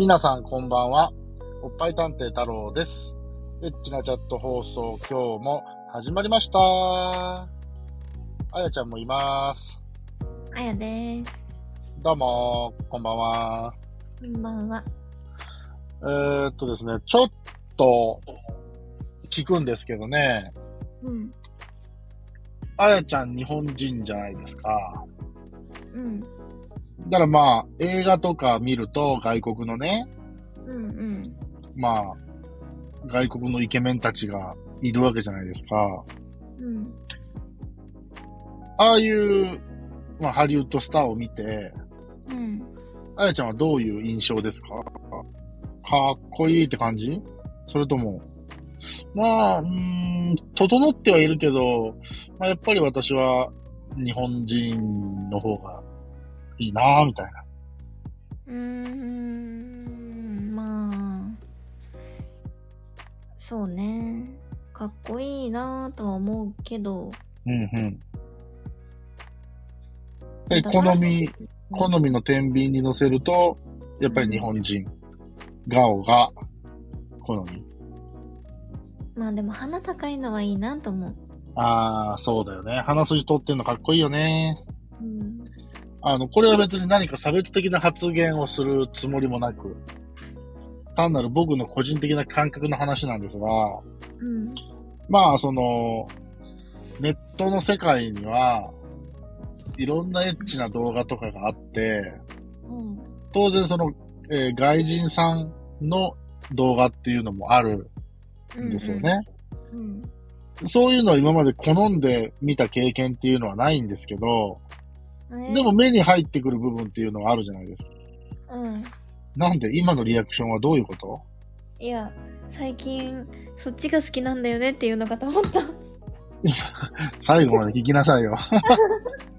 皆さんこんばんは。おっぱい探偵太郎です。エッチなチャット放送今日も始まりました。あやちゃんもいます。あやです。どうも、こんばんは。こんばんは。えー、っとですね、ちょっと聞くんですけどね、うん。あやちゃん日本人じゃないですか。うん。だからまあ、映画とか見ると外国のね、うんうん。まあ、外国のイケメンたちがいるわけじゃないですか。うん。ああいう、まあ、ハリウッドスターを見て、うん。あやちゃんはどういう印象ですか？かっこいいって感じ？それとも、まあ、うーん、整ってはいるけど、まあ、やっぱり私は日本人の方がいいなぁ、みたいな。うーん。まあ。そうね。かっこいいなぁとは思うけど。うんうん。で、好み、好みの天秤に乗せると、やっぱり日本人、ガオが好み。まあでも鼻高いのはいいなと思う。ああ、そうだよね。鼻筋取ってんのかっこいいよね。うん。あの、これは別に何か差別的な発言をするつもりもなく、単なる僕の個人的な感覚の話なんですが、うん。まあ、その、ネットの世界には、いろんなエッチな動画とかがあって、うん。当然その、えー外人さんの動画っていうのもあるんですよね。うん。そういうのは今まで好んで見た経験っていうのはないんですけど、えでも、目に入ってくる部分っていうのはあるじゃないですか。うん。なんで今のリアクションはどういうこと？いや、最近、そっちが好きなんだよねっていうのかと思った。最後まで聞きなさいよ。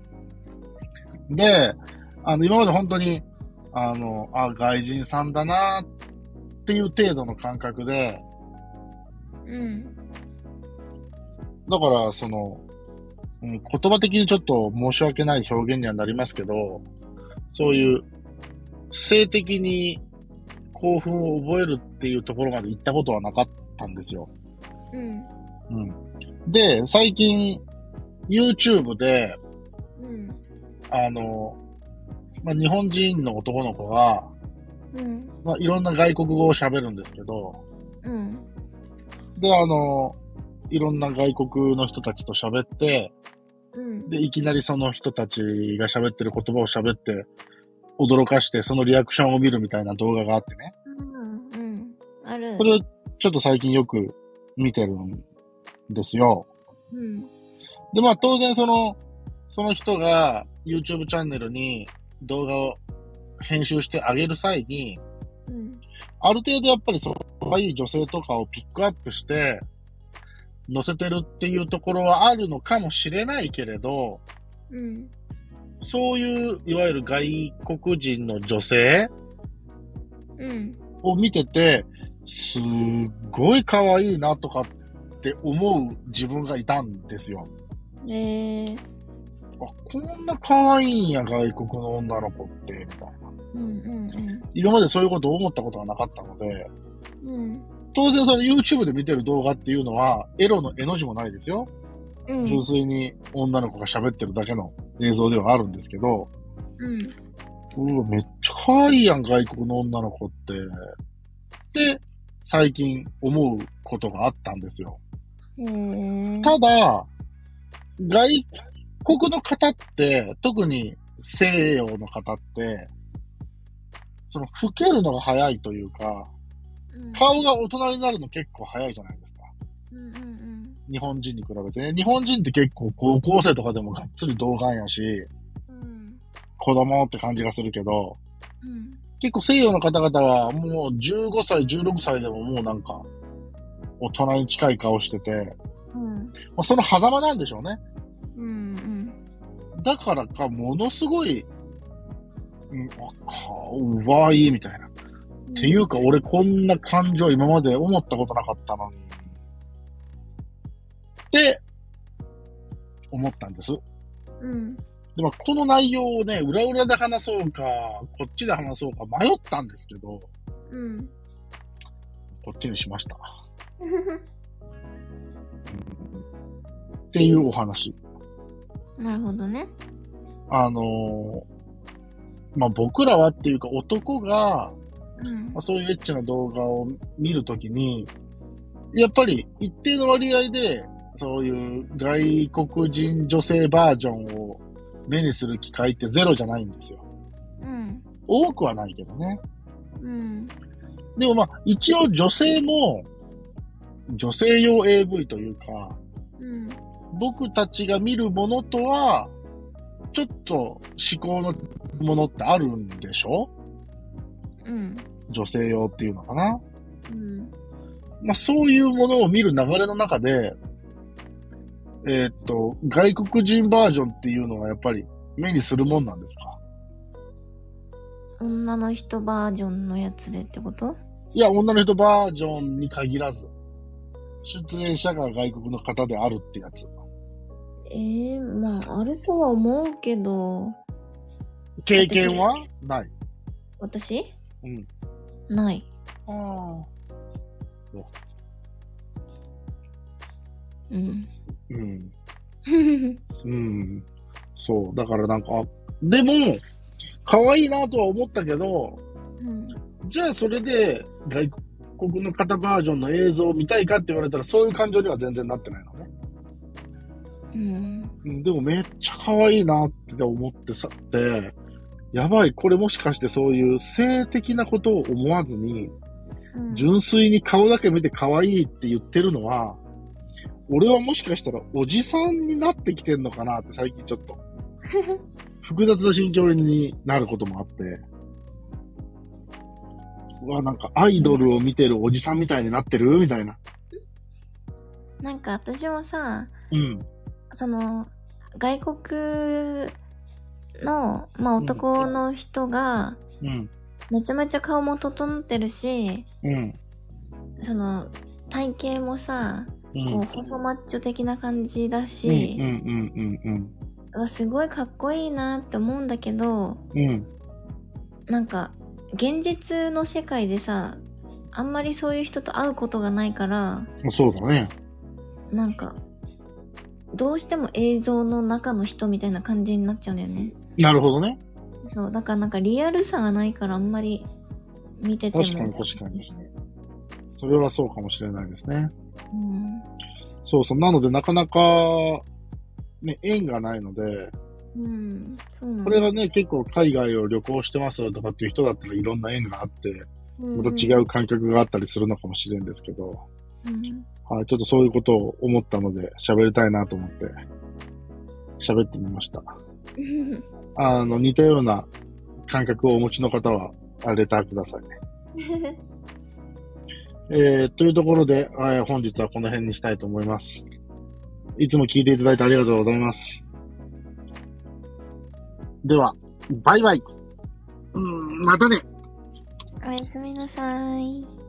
で、あの、今まで本当に、あの、あ、外人さんだなっていう程度の感覚で、うん。だから、その、うん、言葉的にちょっと申し訳ない表現にはなりますけど、そういう、性的に興奮を覚えるっていうところまで行ったことはなかったんですよ。うん。うん。で、最近、YouTube で、うん。あの、まあ、日本人の男の子が、うん。まあ、いろんな外国語を喋るんですけど、うん。で、あの、いろんな外国の人たちと喋って、うん。で、いきなりその人たちが喋ってる言葉を喋って、驚かして、そのリアクションを見るみたいな動画があってね。うん。うん。ある。それをちょっと最近よく見てるんですよ。うん。で、まあ当然その、その人が YouTube チャンネルに動画を編集してあげる際に、うん。ある程度やっぱりその可愛い女性とかをピックアップして載せてるっていうところはあるのかもしれないけれど、うん。そういういわゆる外国人の女性うん。を見てて、すっごい可愛いなとかって思う自分がいたんですよ。えー。あ、こんな可愛いんや、外国の女の子って、みたいな。うんうん今までそういうことを思ったことがなかったので、うん。うん。当然その YouTube で見てる動画っていうのは、エロの絵の字もないですよ。うん。純粋に女の子が喋ってるだけの映像ではあるんですけど、うん。うわ、めっちゃ可愛いやん、外国の女の子って。で、最近思うことがあったんですよ。ただ、外国の方って、特に西洋の方って、その、老けるのが早いというか、うん顔が大人になるの結構早いじゃないですか。うんうん日本人に比べてね。日本人って結構高校生とかでもがっつり童顔やし。子供って感じがするけど、うん。結構西洋の方々はもう15歳、16歳でももうなんか、大人に近い顔してて、うん。まあ、その狭間なんでしょうね。うんだからか、ものすごい、うん、あ、かわいいみたいな。っていうか、俺こんな感情今まで思ったことなかったのに。って、思ったんです。うん。でも、この内容をね、裏裏で話そうか、こっちで話そうか迷ったんですけど、うん。こっちにしました。っていうお話。なるほどね。あのーまあ、僕らはっていうか男が、うんまあ、そういうエッチな動画を見るときに、やっぱり一定の割合で、そういう外国人女性バージョンを目にする機会ってゼロじゃないんですよ。うん。多くはないけどね。うん。でもまあ、一応女性も、女性用 AV というか、うん。僕たちが見るものとは、ちょっと思考のものってあるんでしょ？うん。女性用っていうのかなうん。まあそういうものを見る流れの中で、えーっと、外国人バージョンっていうのはやっぱり目にするもんなんですか？女の人バージョンのやつでってこと？いや、女の人バージョンに限らず、出演者が外国の方であるってやつ。ええまあ、あるとは思うけど、経験は？ない。私？うん。ない。ああ。うん。うん。うん。そう。だからなんか、あでも、可愛いなとは思ったけど、うん。じゃあそれで外国の方バージョンの映像を見たいかって言われたらそういう感情には全然なってないのね。うん。うん、でもめっちゃ可愛いなって思ってさ、って、やばい、これもしかしてそういう性的なことを思わずに、うん。純粋に顔だけ見て可愛いって言ってるのは、俺はもしかしたらおじさんになってきてんのかなって最近ちょっと、複雑な心境になることもあって、うわ、なんかアイドルを見てるおじさんみたいになってるみたいな。なんか私もさ、うん。その、外国の、まあ男の人が、うん。めちゃめちゃ顔も整ってるし、うん。その、体型もさ、うん。こう、細マッチョ的な感じだうんし、うんうんうんうわすごいかっこいいなって思うんだけど、うん。うん。なんか、現実の世界でさ、あんまりそういう人と会うことがないから、そうだね。なんか、どうしても映像の中の人みたいな感じになっちゃうんだよね。なるほどね。そう、だからなんかリアルさがないからあんまり見てても。確かに確かにそれはそうかもしれないですね。うん。そうそう。なので、なかなか、ね、縁がないので、うん。そうなの。これがね、結構海外を旅行してますとかっていう人だったらいろんな縁があって、うん、また違う感覚があったりするのかもしれんですけど、うん。はい、ちょっとそういうことを思ったので、喋りたいなと思って、喋ってみました。あの、似たような感覚をお持ちの方は、あレターくださいね。えー、というところで、えー本日はこの辺にしたいと思います。いつも聞いていただいてありがとうございます。では、バイバイ。うん、またね。おやすみなさい。